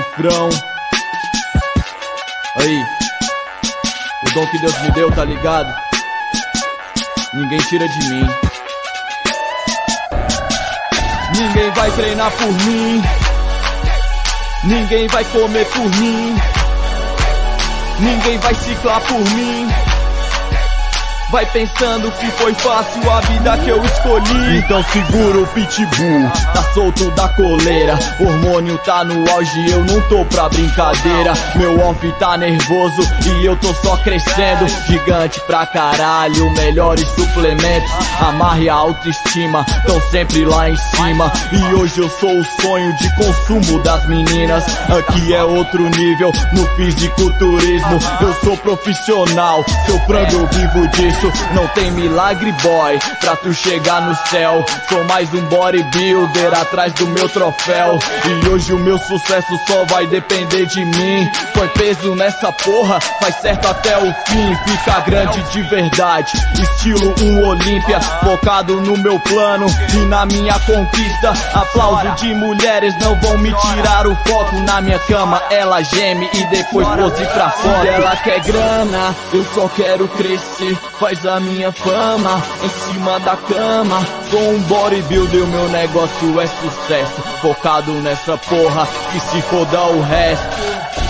cifrão. Aí, o dom que Deus me deu, tá ligado? Ninguém tira de mim. Ninguém vai treinar por mim. Ninguém vai comer por mim. Ninguém vai ciclar por mim. Vai pensando que foi fácil a vida que eu escolhi. Então segura o pitbull, tá solto da coleira. Hormônio tá no auge, eu não tô pra brincadeira. Meu off tá nervoso e eu tô só crescendo. Gigante pra caralho, melhores suplementos. Amarre a autoestima, tão sempre lá em cima. E hoje eu sou o sonho de consumo das meninas. Aqui é outro nível, no fisiculturismo. Eu sou profissional, seu frango eu vivo disso isso não tem milagre, boy. Pra tu chegar no céu, sou mais um bodybuilder atrás do meu troféu. E hoje o meu sucesso só vai depender de mim. Põe peso nessa porra, faz certo até o fim. Fica grande de verdade, estilo um Olímpia. Focado no meu plano e na minha conquista. Aplauso de mulheres não vão me tirar o foco. Na minha cama ela geme e depois pose pra fora. Ela quer grana, eu só quero crescer. Faz a minha fama em cima da cama. Sou um bodybuilder, o meu negócio é sucesso. Focado nessa porra, que se foda o resto.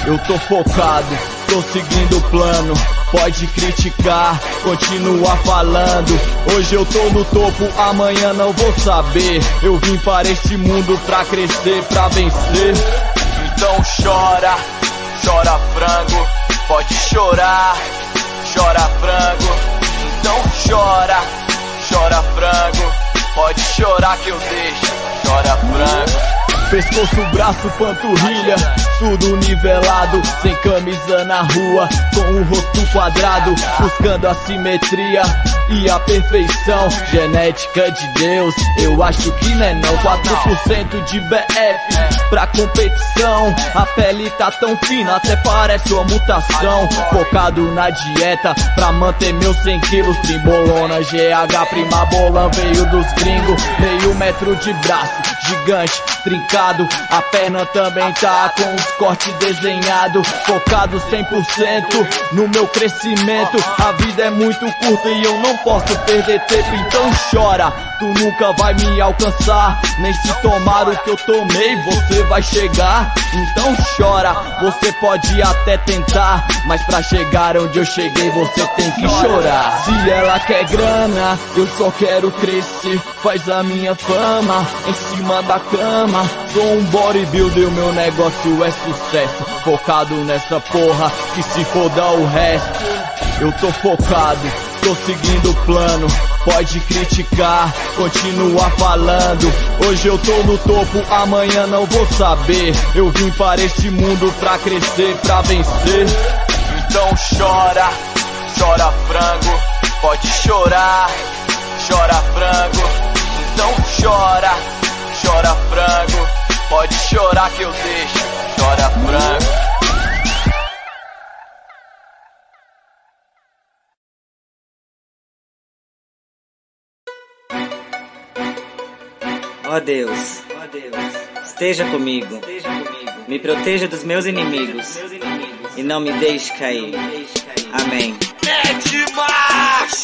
Eu tô focado, tô seguindo o plano. Pode criticar, continua falando. Hoje eu tô no topo, amanhã não vou saber. Eu vim para este mundo pra crescer, pra vencer. Então chora, chora frango. Pode chorar, chora frango. Então chora, chora frango. Pode chorar que eu deixo, chora frango. Pescoço, braço, panturrilha, tudo nivelado, sem camisa na rua, com o rosto quadrado, buscando a simetria e a perfeição. Genética de Deus, eu acho que não é não. 4% de BF pra competição. A pele tá tão fina, até parece uma mutação. Focado na dieta pra manter meus 100 quilos. Trimbolona, GH, prima bolan veio dos gringos. Meio metro de braço, gigante, trincado a perna também tá com os cortes desenhados. Focado 100% no meu crescimento. A vida é muito curta e eu não posso perder tempo. Então chora, tu nunca vai me alcançar. Nem se tomar o que eu tomei, você vai chegar. Então chora, você pode até tentar. Mas pra chegar onde eu cheguei, você tem que chorar. Se ela quer grana, eu só quero crescer. Faz a minha fama em cima da cama. Sou um bodybuilder, o meu negócio é sucesso. Focado nessa porra, que se foda o resto. Eu tô focado, tô seguindo o plano. Pode criticar, continua falando. Hoje eu tô no topo, amanhã não vou saber. Eu vim para este mundo pra crescer, pra vencer. Então chora, chora frango. Pode chorar, chora frango. Então chora, chora frango. Pode chorar que eu deixo, chora frango. Ó oh Deus, oh Deus, esteja comigo. esteja comigo, me proteja dos meus inimigos, e não me deixe cair. Amém. Mete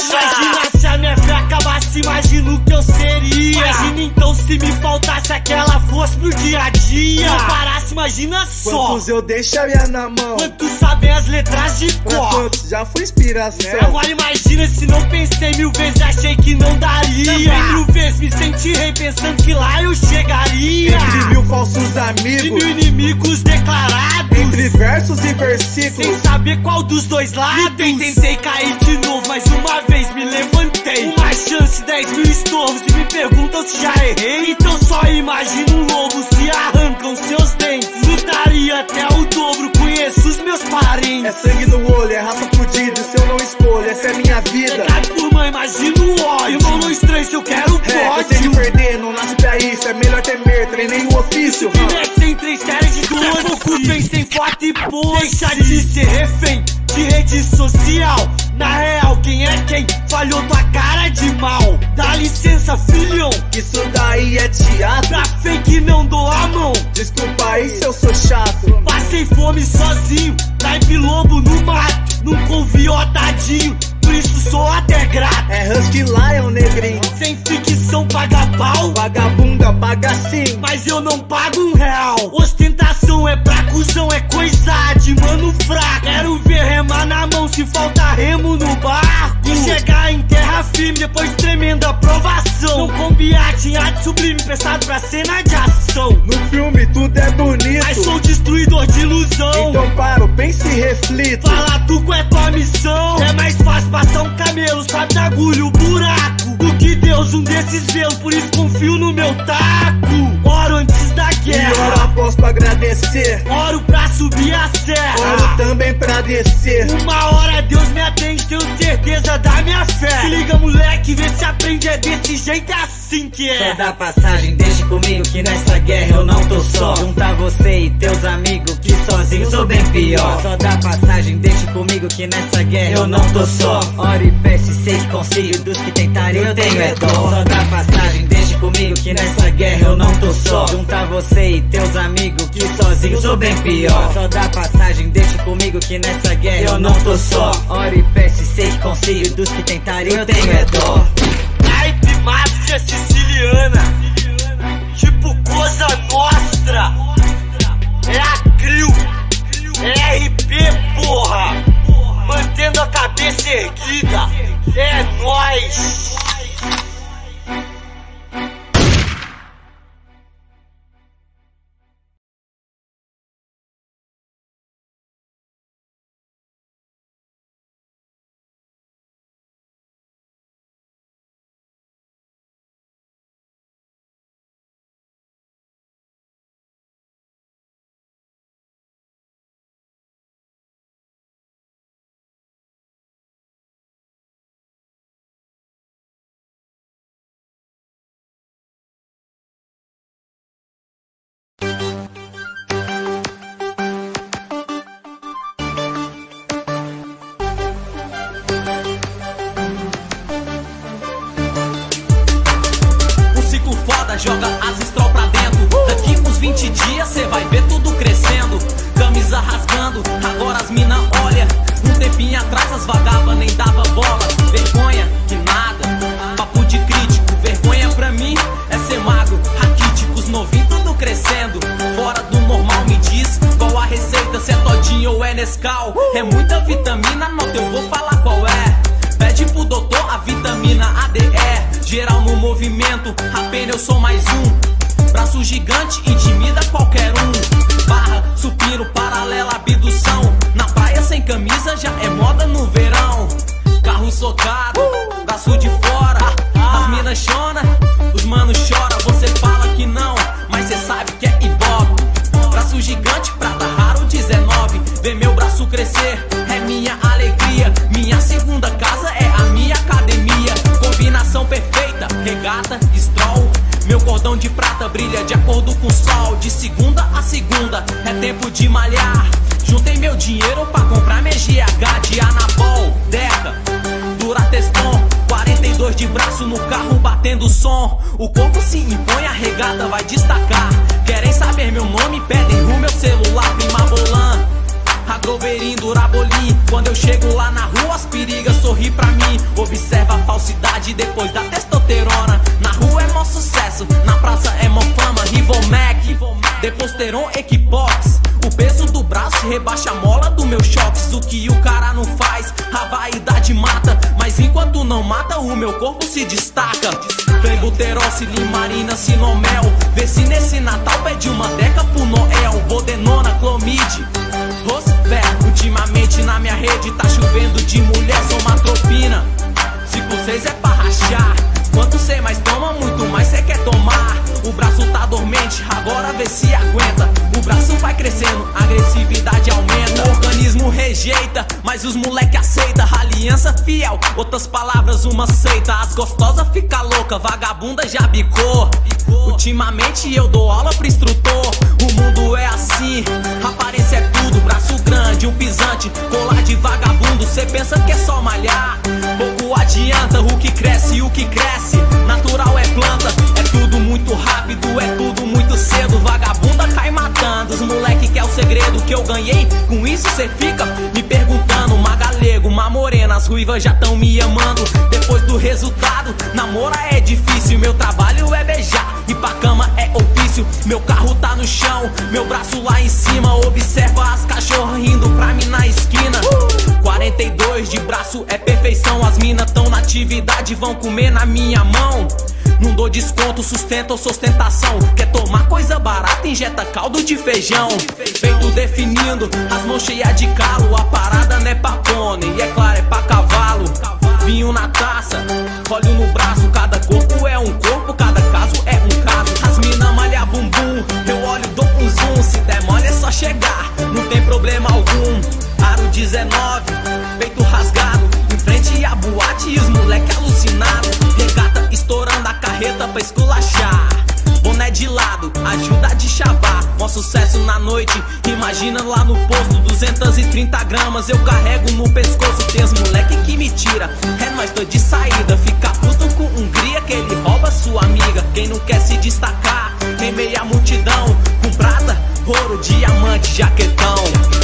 Imagina se a minha fé acabasse, imagina o que eu seria. Imagina então se me faltasse aquela força no dia a dia. Não parasse, imagina só. Quantos eu deixaria na mão? Quantos sabem as letras de cor? Quantos já foi inspiração? Agora imagina se não pensei mil vezes, achei que não daria. Também mil vezes me senti rei pensando que lá eu chegaria. Entre mil falsos amigos. De mil inimigos declarados. Entre versos e versículos. Sem saber qual dos dois lados. Tentei cair de novo, mas uma vez me levantei. Uma chance, dez mil estorvos. E me perguntam se já errei. Então só imagina um lobo se arrancam seus dentes. Lutaria até o dobro, conheço os meus parentes. É sangue no olho, é raça fudida. Se eu não escolho, essa é minha vida. Pegado por mãe, imagina o ódio. Irmão, não estranho se eu quero o é, pódio. de perder, não nasce pra isso. É melhor temer, treinei o ofício. Pimete sem três séries de duas. Pouco bem, sem foto e pose. Deixa de ser refém de rede social. Na real, quem é quem? Falhou tua cara de mal. Dá licença, filhão. Isso daí é teatro. Pra fake não dou a mão. Desculpa aí se eu sou chato. Passei fome sozinho, naipe lobo no mato. Nunca ouvi ó tadinho, por isso sou até grato. É Husky Lion, negrinho. Sem ficção paga pau, Vagabunda paga sim. mas eu não pago um real. Ostentação é pra cuzão, é coisa de mano fraco. Quero ver remar na mão se falta remo no barco. E chegar em terra firme depois de tremenda aprovação. Não combate em arte sublime, prestado pra cena de ação. No filme tudo é bonito. Mas sou destruidor de ilusão. Então paro, pense e reflito. Fala tu qual é tua missão. É mais fácil passar um camelo, sabe da agulha o buraco. Do que Deus um desses velos, por isso confio no meu taco. Oro antes E ora após pra agradecer. oro pra subir a serra. Oro também pra descer. Uma hora Deus me atende, tenho certeza da minha fé. Se liga, moleque, vê se aprende. É desse jeito, é assim que Só é. dá passagem, deixe comigo que nessa guerra eu não tô só. Juntar você e teus amigos que sozinho sou bem pior. Só dá passagem, deixe comigo que nessa guerra eu não tô só. Ora e peço, sei que consigo, dos que tentarem eu tenho é dó. Só dá passagem, deixe comigo que nessa guerra eu não tô só. Juntar você e teus amigos que sozinho sou bem pior. Só dá passagem, deixe comigo que nessa guerra eu não tô só. Ora e peço, sei que consigo, dos que tentarem eu tenho é dó. Máfia siciliana. Tipo coisa nostra. É a CRIO. É RP, porra. Mantendo a cabeça erguida. É nóis. Nescau. É muita vitamina, nota eu vou falar qual é. Pede pro doutor a vitamina ADE. Geral no movimento, apenas eu sou mais um. Braço gigante, intimida qualquer depois da testosterona. Na rua é mó sucesso, na praça é mó fama. Rivomac, Deposteron, Equipox. O peso do braço rebaixa a mola do meu choques. O que o cara não faz, a vaidade mata. Mas enquanto não mata, o meu corpo se destaca. Clenbuterol, silimarina, sinomel. Vê se nesse Natal pede uma deca pro Noel. Bodenona, clomide. Rosvé, ultimamente na minha rede tá chovendo de mulher, sou uma tropina. Vocês é pra rachar, quanto cê mais toma, muito mais cê quer tomar. O braço tá dormente, agora vê se aguenta. O braço vai crescendo, a agressividade aumenta. O organismo rejeita, mas os moleque aceita. Aliança fiel, outras palavras, uma seita. As gostosas fica louca, vagabunda já bicou. Ultimamente eu dou aula pro instrutor. O mundo é assim, aparência é tudo. Braço grande, um pisante, colar de vagabundo. Cê pensa que é só malhar, planta, o que cresce, o que cresce, natural é planta. É tudo muito rápido, é tudo muito cedo. Vagabunda cai matando, os moleque que é o segredo que eu ganhei. Com isso cê fica me perguntando, uma galego, uma morena, as ruivas já tão me amando. Depois do resultado, namora é difícil, meu trabalho é beijar e pra cama é ofício. Meu carro tá no chão, meu braço lá em cima, observa as cachorras rindo pra mim na esquina. 42 de braço é perfeição, as minas tão na atividade, vão comer na minha mão. Não dou desconto, sustento ou sustentação. Quer tomar coisa barata, injeta caldo de feijão. Feito definindo, as mãos cheias de calo. A parada não é pra pônei, e é claro, é pra cavalo. Vinho na taça, óleo no braço. Cada corpo é um corpo, cada caso é um caso. As mina malha bumbum, eu olho, dou um zoom. Se der mole é só chegar, não tem problema algum. Aro 19, os moleque alucinado. Regata estourando a carreta pra esculachar. Boné de lado, ajuda de chavar. Mó sucesso na noite, imagina lá no posto. 230 gramas eu carrego no pescoço. Tem os moleque que me tira. É nós tô de saída. Fica puto com Hungria que ele rouba sua amiga. Quem não quer se destacar, em meia multidão. Com prata, ouro, diamante, jaquetão.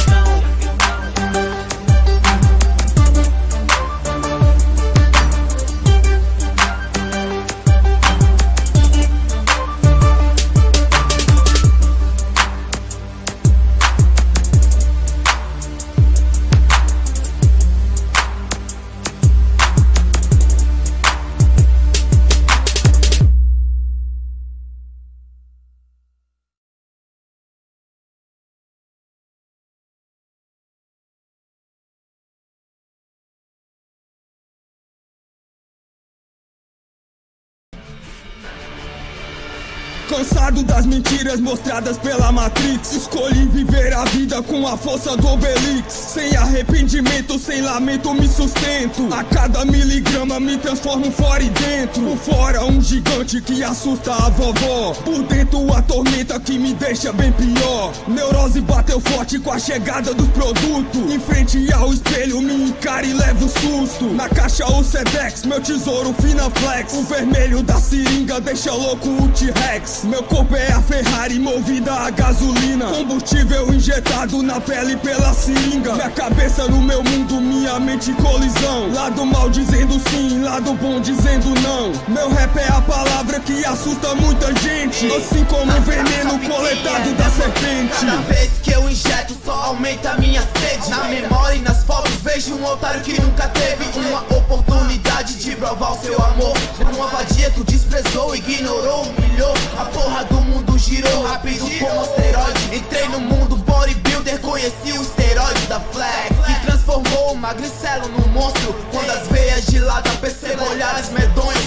Cansado das mentiras mostradas pela Matrix. Escolhi viver a vida com a força do Obelix. Sem arrependimento, sem lamento me sustento. A cada miligrama me transformo fora e dentro. Por fora um gigante que assusta a vovó. Por dentro a tormenta que me deixa bem pior. Neurose bateu forte com a chegada dos produtos. Em frente ao espelho me encara e levo susto. Na caixa o Sedex, meu tesouro Finaflex. O vermelho da seringa deixa louco o T-Rex. Meu corpo é a Ferrari movida a gasolina. Combustível injetado na pele pela seringa. Minha cabeça no meu mundo, minha mente em colisão. Lado mal dizendo sim, lado bom dizendo não. Meu rap é a palavra que assusta muita gente. Assim como o veneno coletado da serpente. Cada vez que eu injeto só aumenta minha sede. Na memória e nas fotos vejo um otário que nunca teve Uma oportunidade de provar o seu amor. Uma vadia tu desprezou, ignorou, humilhou. A porra do mundo girou rápido como asteroide Entrei no mundo bodybuilder, conheci o esteroide da flex transformou o magricelo num monstro. Quando as veias dilatam, percebo olhares medonhos.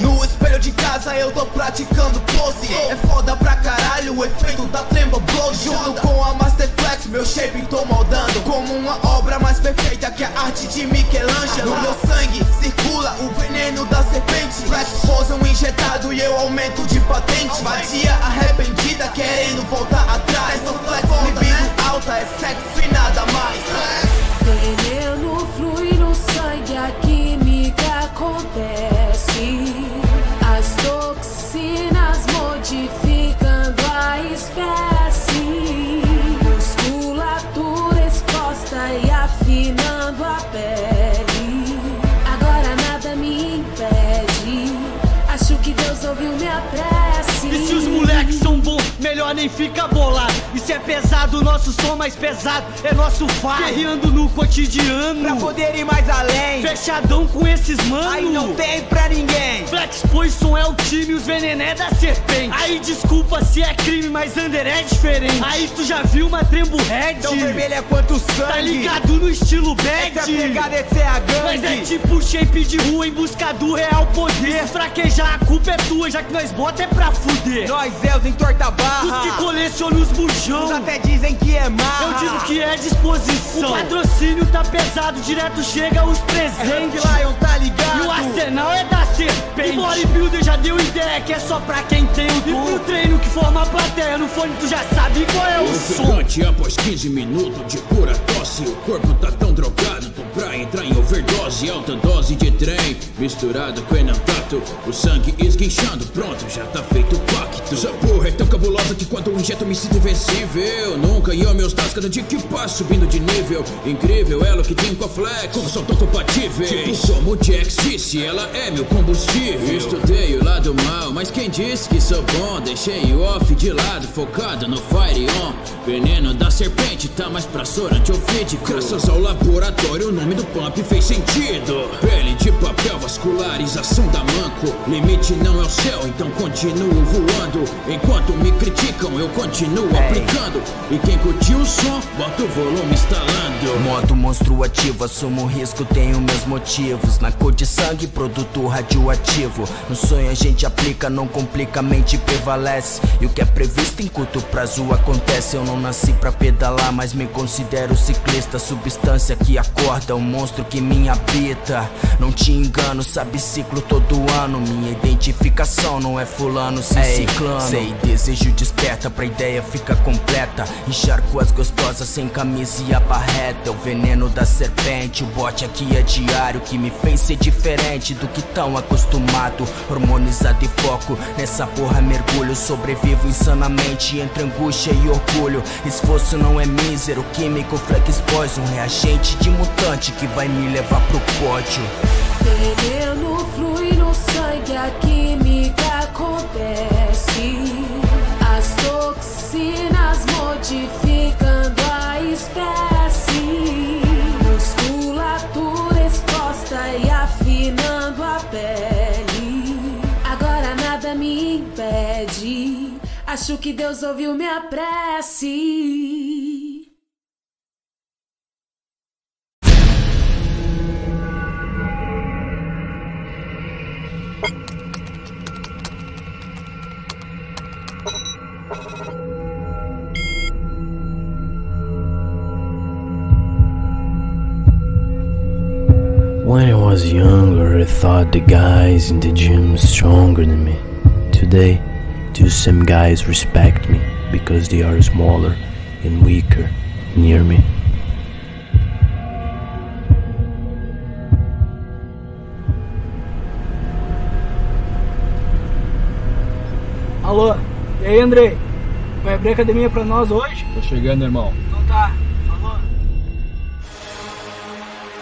No espelho de casa eu tô praticando pose. É foda pra caralho o efeito da tremba blow. Junto com a Masterflex, meu shape tô moldando. Como uma obra mais perfeita que a arte de Michelangelo. No meu sangue circula o veneno da serpente Flex posa um injetado e eu aumento de patente. Vadia arrependida querendo voltar atrás. No flex libido alta é sexo e nada mais Veneno flui no sangue, a química acontece. As toxinas modificando a espécie. Musculatura exposta e afinando a pele. Agora nada me impede. Acho que Deus ouviu minha prece. E se os moleques são bons, melhor nem fica bolado. Se é pesado, nosso som mais pesado é nosso faro. Guerreando no cotidiano. Pra poder ir mais além Fechadão com esses mano. Aí não tem pra ninguém Flex Poison é o time, os venené da serpente. Aí desculpa se é crime, mas Under é diferente. Aí tu já viu uma trembo red? Tão vermelho é quanto sangue Tá ligado no estilo bad? Essa pegada esse é a gangue Mas é tipo shape de rua em busca do real poder. Se fraquejar, a culpa é tua, já que nós bota é pra fuder. Nós é os entorta Os que barra colecionam os bujão. Uns até dizem que é marra Eu digo que é disposição. O patrocínio tá pesado, direto chega os presentes. Lion tá ligado E o arsenal é da serpente. O bodybuilder já deu ideia que é só pra quem tem o dom. E pro treino que forma a plateia, no fone tu já sabe qual é o som. Ofegante após 15 minutos de pura tosse O corpo tá tão drogado overdose alta dose de trem Misturado com enantato O sangue esguinchando, pronto, já tá feito o pacto. Essa porra é tão cabulosa que quando eu injeto me sinto invencível. Nunca ia meus dados, cada dia que passo subindo de nível. Incrível, ela que tem com a flex, como são tão compatíveis Tipo como o Jax disse, ela é meu combustível. Estudei o lado mal, mas quem disse que sou bom? Deixei o off de lado, focado no fire on. Veneno da serpente, tá mais pra sorante ou fídico Graças ao laboratório, o nome do pump fez sentido. Pele de papel, vascularização da manco. Limite não é o céu, então continuo voando. Enquanto me criticam, eu continuo aplicando. E quem curtiu o som, bota o volume instalando. Modo monstro ativo, assumo risco, tenho meus motivos. Na cor de sangue, produto radioativo. No sonho a gente aplica, não complica, a mente prevalece. E o que é previsto em curto prazo acontece. Eu não nasci pra pedalar, mas me considero ciclista Substância que acorda, o monstro que me habita Não te engano, sabe ciclo todo ano. Minha identificação não é fulano, sim ciclano. Sei, desejo desperta pra ideia fica completa. Encharco as gostosas sem camisa e a barreta. É o veneno da serpente, o bote aqui é diário Que me fez ser diferente do que tão acostumado. Hormonizado e foco, nessa porra mergulho. Sobrevivo insanamente entre angústia e orgulho. Esforço não é mísero, químico flex poison. Reagente de mutante que vai me levar pro pódio Veneno flui no sangue, a química acontece. As toxinas modificando a espécie. Musculatura exposta e afinando a pele. Agora nada me impede. Acho que Deus ouviu minha prece. The guys in the gym stronger than me. Today, two same guys respect me because they are smaller and weaker near me. Alô? E aí, Andrei? Vai abrir academia pra nós hoje? Tô chegando, irmão. Então tá.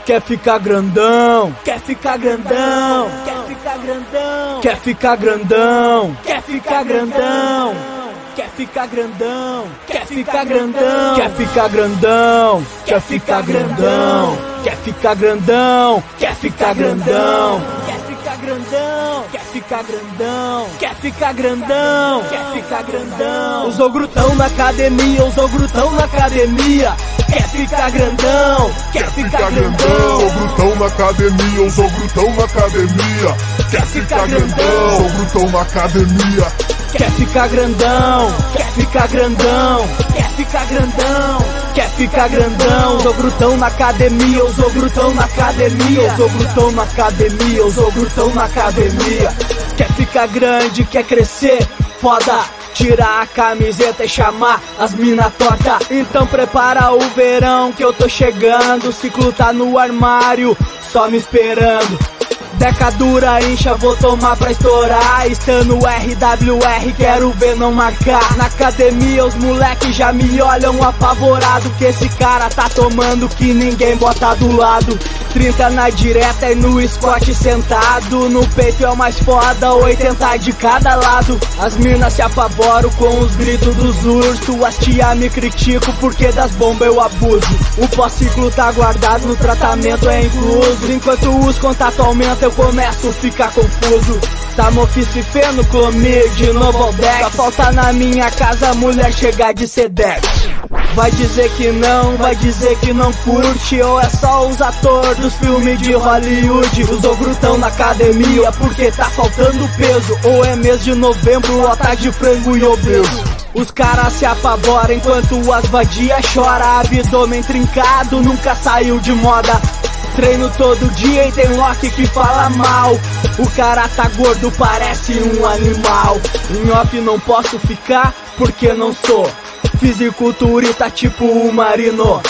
Quer ficar grandão? Quer ficar grandão? Quer ficar grandão? Quer ficar grandão? Quer ficar grandão? Quer ficar grandão? Quer ficar grandão? Quer ficar grandão? Quer ficar grandão? Quer ficar grandão? Quer ficar grandão? Quer ficar grandão? Quer ficar grandão? Quer ficar grandão? Quer ficar grandão? Usou grutão na academia, usou grutão na academia. Quer ficar grandão? Quer ficar grandão? Sou grutão na academia, eu sou grutão na academia. Quer ficar grandão? Sou grutão na academia. Quer ficar grandão? Quer ficar grandão? Quer ficar grandão? Quer ficar grandão? Usou grutão na academia, usou grutão na academia, usou grutão na academia, usou grutão na academia. Quer ficar grande, quer crescer? Foda! Tirar a camiseta e chamar as mina torta Então prepara o verão que eu tô chegando O ciclo tá no armário, só me esperando Deca dura, incha, vou tomar pra estourar. Estando RWR, quero ver não marcar. Na academia os moleques já me olham apavorado Que esse cara tá tomando que ninguém bota do lado. 30 na direta e no squat sentado. No peito é o mais foda, 80 de cada lado. As minas se apavoram com os gritos dos ursos. As tia me critico porque das bombas eu abuso. O pós-ciclo tá guardado, no tratamento é incluso. Enquanto os contatos aumentam eu começo a ficar confuso. Tá ao deck Só falta na minha casa a mulher chegar de Sedex. Vai dizer que não, vai dizer que não curte Ou é só os atores dos filmes de Hollywood Usou grutão na academia porque tá faltando peso. Ou é mês de novembro, ó tá de frango e obeso os caras se apavoram enquanto as vadia chora. Abdômen trincado, nunca saiu de moda Treino todo dia e tem Loki que fala mal O cara tá gordo, parece um animal Em off não posso ficar porque não sou Fisiculturista tipo o Marino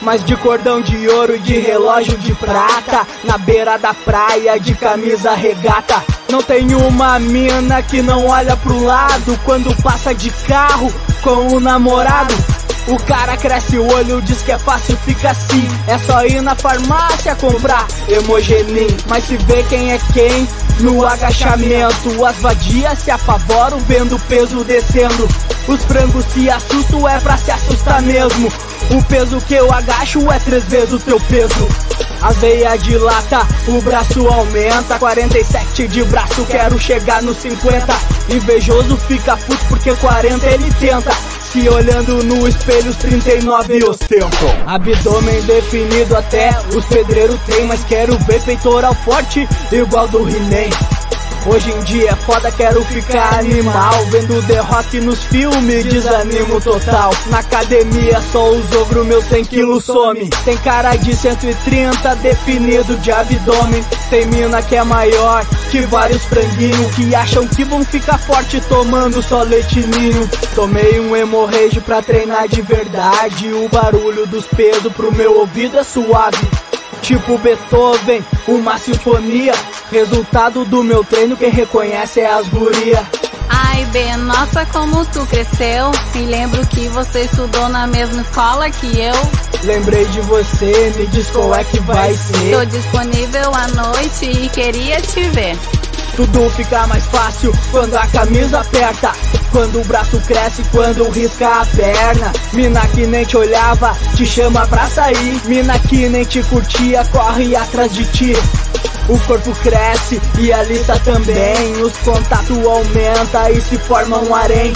mas de cordão de ouro e de relógio de prata. Na beira da praia, de camisa regata. Não tem uma mina que não olha pro lado quando passa de carro com o namorado. O cara cresce o olho, diz que é fácil, fica assim. É só ir na farmácia comprar hemogenin. Mas se vê quem é quem no agachamento. As vadias se apavoram vendo o peso descendo. Os frangos se assustam, é pra se assustar mesmo. O peso que eu agacho é três vezes o teu peso. A veia dilata, o braço aumenta 47 de braço, quero chegar nos 50 Invejoso fica puto porque 40 ele tenta Se olhando no espelho os 39 ostentam Abdômen definido até os pedreiros tem Mas quero ver peitoral forte igual do He-Man Hoje em dia é foda, quero ficar animal. Vendo The Rock nos filmes, desanimo total. Na academia só os ogro, meu 100 quilos some. Tem cara de 130, definido de abdômen. Tem mina que é maior que vários franguinhos Que acham que vão ficar forte tomando só leitinho Tomei um hemorrejo pra treinar de verdade. O barulho dos pesos pro meu ouvido é suave. Tipo Beethoven, uma sinfonia Resultado do meu treino, quem reconhece é as guria. Ai, B, nossa, como tu cresceu. Me lembro que você estudou na mesma escola que eu. Lembrei de você, me diz qual é que vai ser. Tô disponível à noite e queria te ver. Tudo fica mais fácil quando a camisa aperta. Quando o braço cresce, quando risca a perna. Mina que nem te olhava, te chama pra sair. Mina que nem te curtia, corre atrás de ti. O corpo cresce e a lista também. Os contatos aumenta e se forma um harém.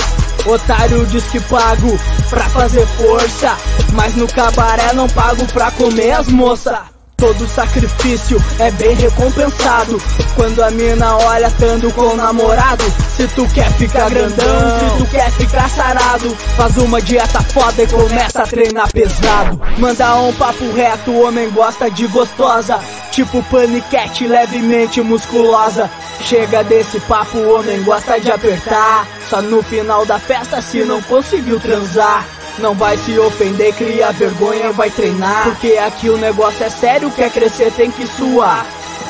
Otário diz que pago pra fazer força, mas no cabaré não pago pra comer as moças. Todo sacrifício é bem recompensado. Quando a mina olha tando com o namorado Se tu quer ficar grandão, se tu quer ficar sarado Faz uma dieta foda e começa a treinar pesado. Manda um papo reto, o homem gosta de gostosa. Tipo paniquete levemente musculosa. Chega desse papo, o homem gosta de apertar. Só no final da festa se não conseguiu transar não vai se ofender, cria vergonha, vai treinar. Porque aqui o negócio é sério, quer crescer tem que suar.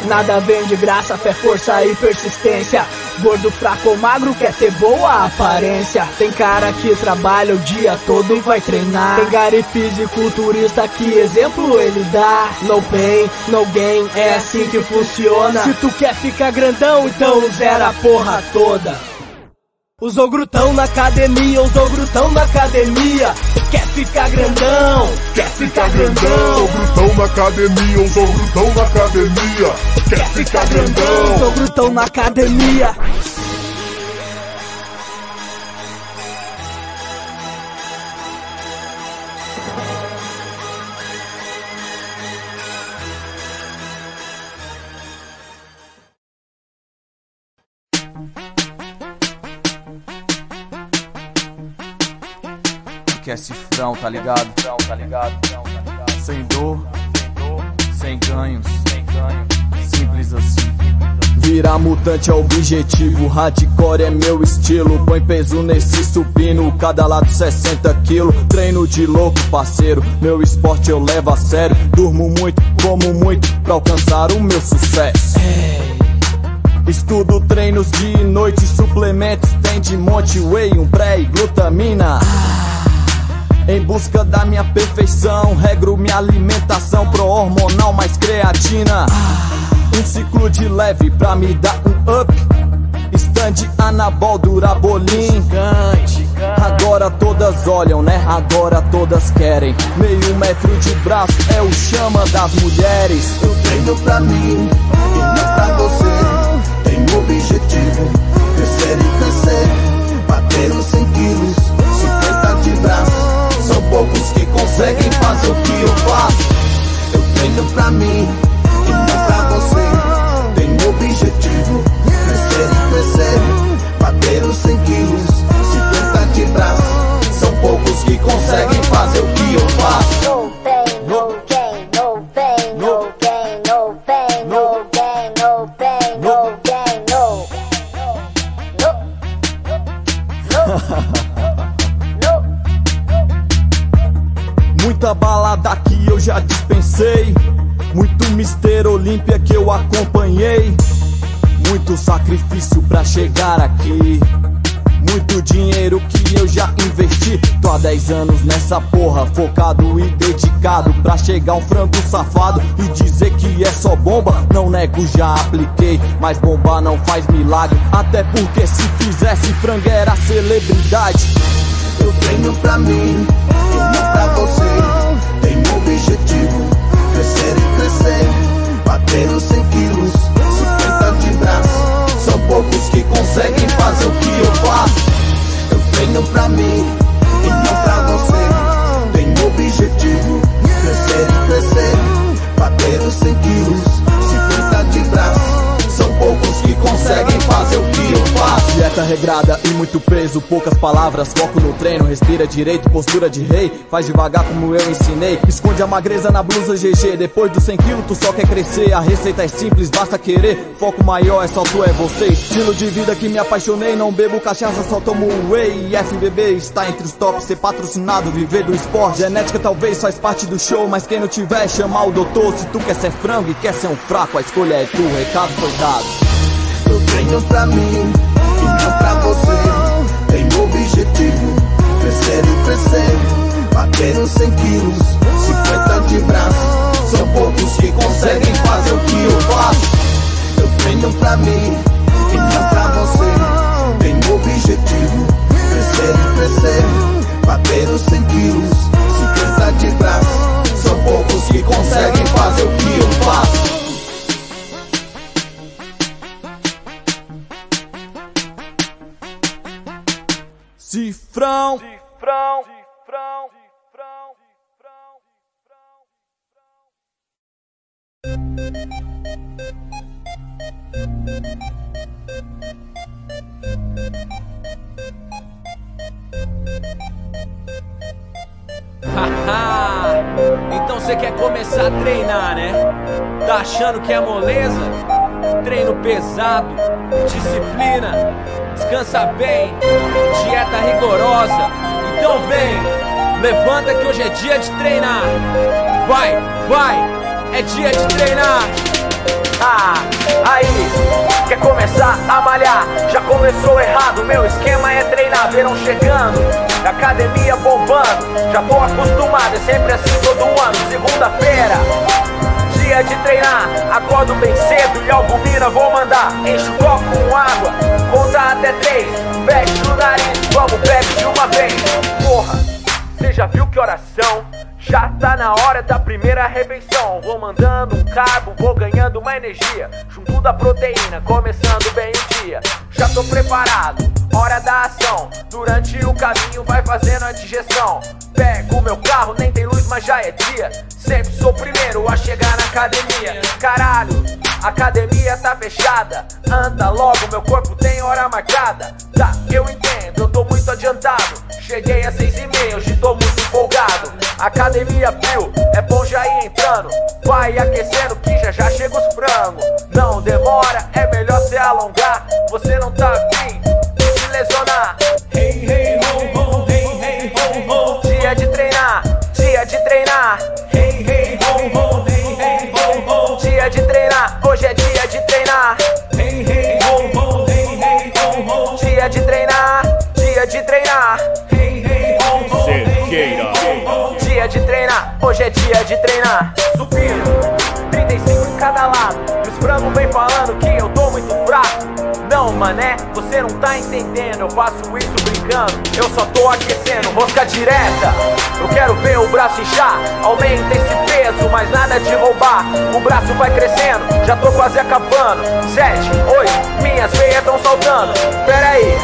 Nada vem de graça, fé, força e persistência. Gordo, fraco ou magro quer ter boa aparência. Tem cara que trabalha o dia todo e vai treinar. Tem gari fisiculturista que exemplo ele dá. No pain, no gain, é assim que funciona. Se tu quer ficar grandão, então zera a porra toda. Os ogrutão na academia, os ogrutão na academia. Quer ficar grandão, quer ficar grandão. Ogrutão na academia, os ogrutão na academia. Quer ficar grandão, os ogrutão na academia. É cifrão, tá ligado? Sem dor, sem ganhos, simples assim. Virar mutante é objetivo, hardcore é meu estilo. Põe peso nesse supino, cada lado 60 quilos. Treino de louco, parceiro. Meu esporte eu levo a sério. Durmo muito, como muito, pra alcançar o meu sucesso. Estudo treinos de noite, suplementos tem de monte, whey, um pré e glutamina. Em busca da minha perfeição, regro minha alimentação pro hormonal mais creatina. Um ciclo de leve pra me dar um up. Stand anabol durabolim. Agora todas olham, né? Agora todas querem. Meio metro de braço é o chama das mulheres. Eu treino pra mim e não pra você. Tenho objetivo, crescer e crescer. Bater os 100 quilos, poucos que conseguem fazer o que eu faço. Eu treino pra mim e não pra você. Tenho objetivo, Já apliquei, mas bomba não faz milagre. Até porque se fizesse frango era celebridade. Eu treino pra mim não pra você. Regrada e muito peso, poucas palavras, foco no treino, respira direito, postura de rei, faz devagar como eu ensinei. Esconde a magreza na blusa GG, depois dos 100 quilos tu só quer crescer. A receita é simples, basta querer, foco maior é só tu, é você. Estilo de vida que me apaixonei, não bebo cachaça, só tomo whey. FBB está entre os tops, ser patrocinado, viver do esporte. Genética talvez faz parte do show, mas quem não tiver, chamar o doutor. Se tu quer ser frango e quer ser um fraco, a escolha é tu, recado foi dado. Treino pra mim não pra você. Tenho objetivo, crescer e crescer. Bater os 100 quilos, 50 de braço. São poucos que conseguem fazer o que eu faço. Eu treino pra mim e não pra você. Tenho objetivo, crescer e crescer. Bater os 100 quilos, 50 de braço. São poucos que conseguem fazer o que eu faço. Cifrão, Cifrão, cifrão, cifrão, Haha! então você quer começar a treinar, né? Tá achando que é moleza? Treino pesado, disciplina, descansa bem, dieta rigorosa. Então vem, levanta que hoje é dia de treinar. Vai, vai, é dia de treinar. Ah, aí, quer começar a malhar? Já começou errado, meu esquema é treinar. Verão chegando, academia bombando. Já tô acostumado, é sempre assim todo ano. Segunda-feira, dia de treinar. Acordo bem cedo e albumina vou mandar. Enche o copo com água, conta até três. Fecha o nariz, vamos, bebe de uma vez. Porra, cê já viu que oração? Já tá na hora da primeira refeição. Vou mandando um carbo, vou ganhando uma energia. Junto da proteína, começando bem o dia. Já tô preparado, hora da ação. Durante o caminho, vai fazendo a digestão. Pego meu carro, nem tem luz, mas já é dia. Sempre sou o primeiro a chegar na academia. Caralho, academia tá fechada. Anda logo, meu corpo tem hora marcada. Tá, eu entendo, eu tô muito adiantado. Cheguei às seis e meia, hoje tô muito empolgado. Academia é bom já ir entrando. Vai aquecendo que já já chega os frangos. Não demora, é melhor se alongar. Você não tá afim de se lesionar. Hey, hey, ho, ho, hoje é dia de treinar. Supino, 35 em cada lado. E os frangos vem falando que eu tô muito fraco. Não, mané, você não tá entendendo. Eu faço isso brincando, eu só tô aquecendo. Rosca direta, eu quero ver o braço inchar. Aumenta esse peso, mas nada de roubar. O braço vai crescendo, já tô quase acabando. Sete, oito, minhas veias tão saltando. Pera aí,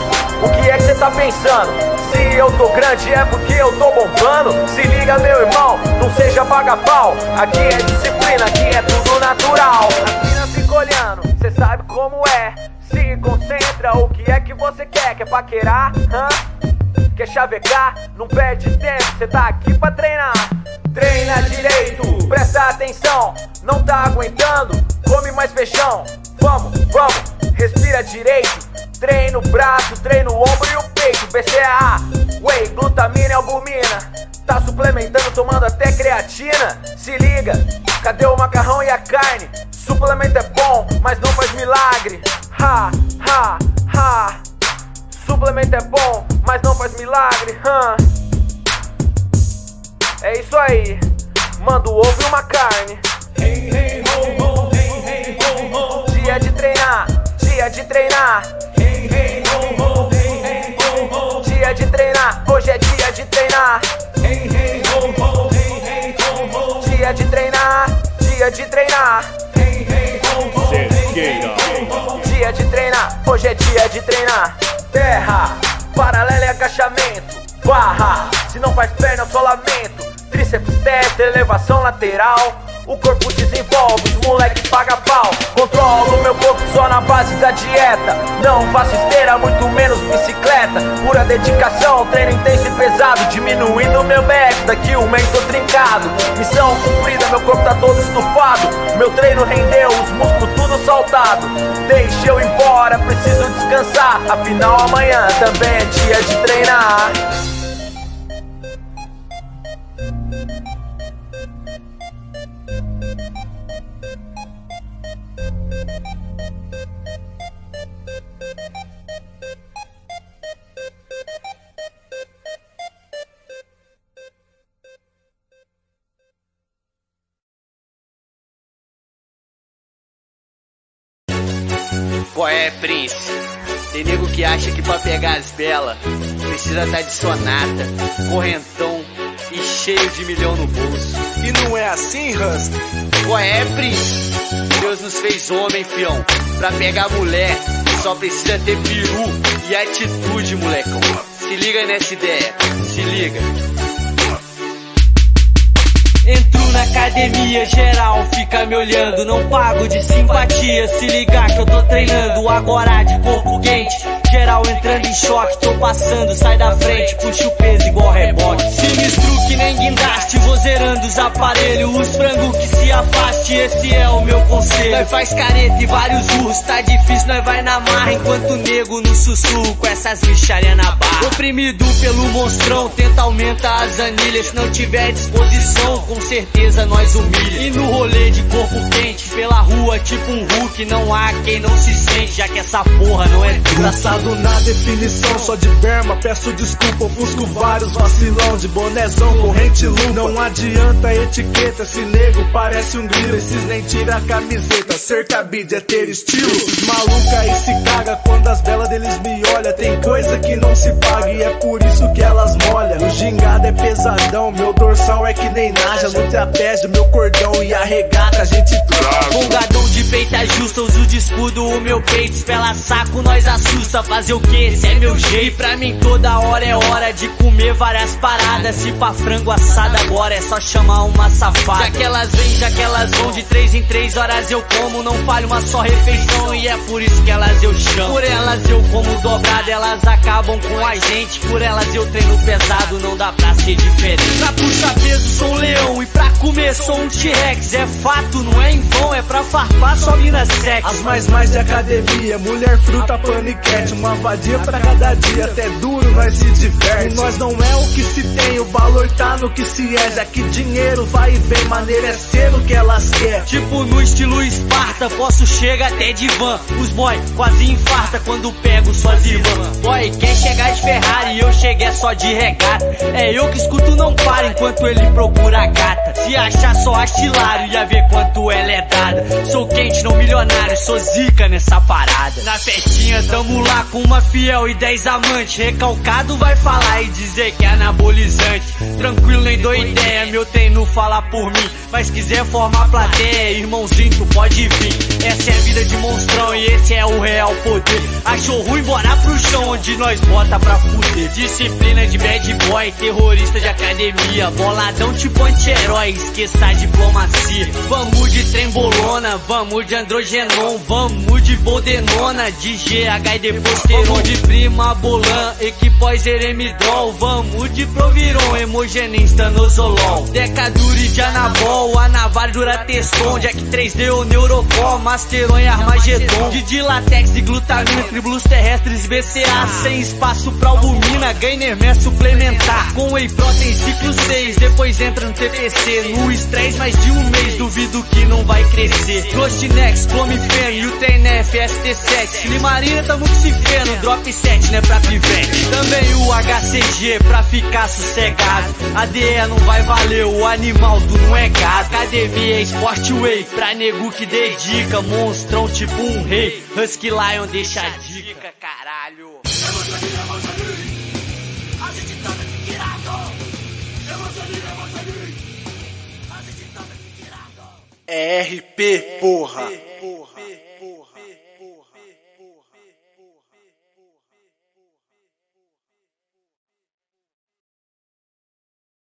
o que é que você tá pensando? Se eu tô grande é porque eu tô bombando. Se liga, meu irmão, não seja paga-pau. Aqui é disciplina, aqui é tudo natural. As minas ficam olhando, cê sabe como é. Se concentra, o que é que você quer? Quer paquerar? Hã? Quer chavecar? Não perde tempo, cê tá aqui pra treinar. Treina direito, presta atenção. Não tá aguentando? Come mais feijão. Vamos, vamos, respira direito. Treina o braço, treina o ombro e o peito. BCAA, whey, glutamina e albumina. Tá suplementando, tomando até creatina. Se liga, cadê o macarrão e a carne? Suplemento é bom, mas não faz milagre. Ha, ha, ha. Suplemento é bom, mas não faz milagre. É isso aí, manda o ovo e uma carne. Dia de treinar, dia de treinar. Dia de treinar, hoje é dia de treinar. Dia de treinar, dia de treinar. Dia de treinar, hoje é dia de treinar. Terra, paralelo e agachamento. Barra, se não faz perna, eu só lamento. Tríceps, testa, elevação lateral. O corpo desenvolve, os moleque paga pau. Controlo meu corpo só na base da dieta. Não faço esteira, muito menos bicicleta. Pura dedicação, treino intenso e pesado. Diminuindo meu back, daqui um mês tô trincado. Missão cumprida, meu corpo tá todo estufado. Meu treino rendeu, os músculos tudo saltado. Deixa eu embora, preciso descansar. Afinal, amanhã também é dia de treinar. Qual é, Prince? Tem nego que acha que pra pegar as belas precisa estar de sonata, correntão e cheio de milhão no bolso. E não é assim, Rust? Qual é, Prince? Deus nos fez homem, fião. Pra pegar mulher, só precisa ter peru e atitude, molecão. Se liga nessa ideia, se liga. Entro na academia, geral fica me olhando. Não pago de simpatia, se ligar que eu tô treinando agora de corpo quente. Geral entrando em choque, tô passando, sai da frente, puxa o peso igual rebote. Sinistro que nem guindaste, vou zerando os aparelhos. Os frangos que se afaste, esse é o meu conselho. Nós faz careta e vários urros, tá difícil, nós vai na marra. Enquanto o nego no sussurro com essas micharia na barra. Oprimido pelo monstrão, tenta aumentar as anilhas. Se não tiver disposição, com certeza nós humilha. E no rolê de corpo quente, pela rua, tipo um Hulk, não há quem não se sente, já que essa porra não é truque. Na definição, só de berma, peço desculpa, ofusco vários vacilão de bonézão, corrente lu. Não adianta etiqueta, esse nego parece um grilo, esses nem tira a camiseta. Ser cabide é ter estilo. Maluca aí se caga quando as belas deles me olham. Tem coisa que não se paga e é por isso que elas molham. O gingado é pesadão, meu dorsal é que nem naja. No trapézio, meu cordão e a regata a gente traz. Folgadão de peito ajusta, uso de escudo, o meu peito espela saco, nós assusta. Fazer o que? Esse é meu jeito. E pra mim toda hora é hora de comer várias paradas. Se pra frango assado agora é só chamar uma safada. Já que elas vêm, já que elas vão, de três em três horas eu como. Não falho uma só refeição e é por isso que elas eu chamo. Por elas eu como dobrado, elas acabam com a gente. Por elas eu treino pesado, não dá pra ser diferente. Pra puxar peso sou um leão e sou um T-Rex. É fato, não é em vão, é pra farpar só mina sexy. As mais mais de academia, mulher, fruta, paniquete. Uma vadia pra cada dia, até duro nós se diverte. Nós não é o que se tem, o valor tá no que se é. Já que dinheiro vai e vem, maneira é ser o que elas quer. Tipo no estilo Esparta, posso chegar até de van. Os boy quase infarta quando pego suas irmãs. Boy, quer chegar de Ferrari, eu cheguei só de regata. É eu que escuto, não para enquanto ele procura a gata. Se achar só acha hilário, ia ver quanto ela é dada. Sou quente, não milionário, sou zica nessa parada. Na festinha tamo lá com uma fiel e dez amantes. Recalcado vai falar e dizer que é anabolizante. Tranquilo, nem dou ideia, meu treino fala por mim. Mas quiser formar plateia, irmãozinho, tu pode vir. Essa é a vida de monstrão e esse é o real poder. Achou ruim, bora pro chão, onde nós bota pra fuder. Disciplina de bad boy, terrorista de academia. Boladão tipo anti-herói, esqueça a diplomacia. Vamos de trembolona, vamos de androgenon, vamos de boldenona, de GH e depois Vamos de prima bolan, equipós eremidol, vamos de proviron, hemogenista no zolol. Decadure de anabol, anavar durateston, jack 3D ou neurocom, masteron e armagedon. De dilatex e glutamina, tribulus terrestres BCA, sem espaço pra albumina, gainer suplementar. Com whey protein ciclo 6, depois entra no TPC. No estresse mais de um mês, duvido que não vai crescer. Ghostinex, Clomifeno, UTNF, ST7. Limarina tamo que se feno, drop 7 né pra pivete. Também o HCG pra ficar sossegado. ADE não vai valer, o animal do não é gado. Academia, esporte whey, pra nego que dedica. Monstrão tipo um rei. Husky Lion deixa a dica, caralho. É RP, porra.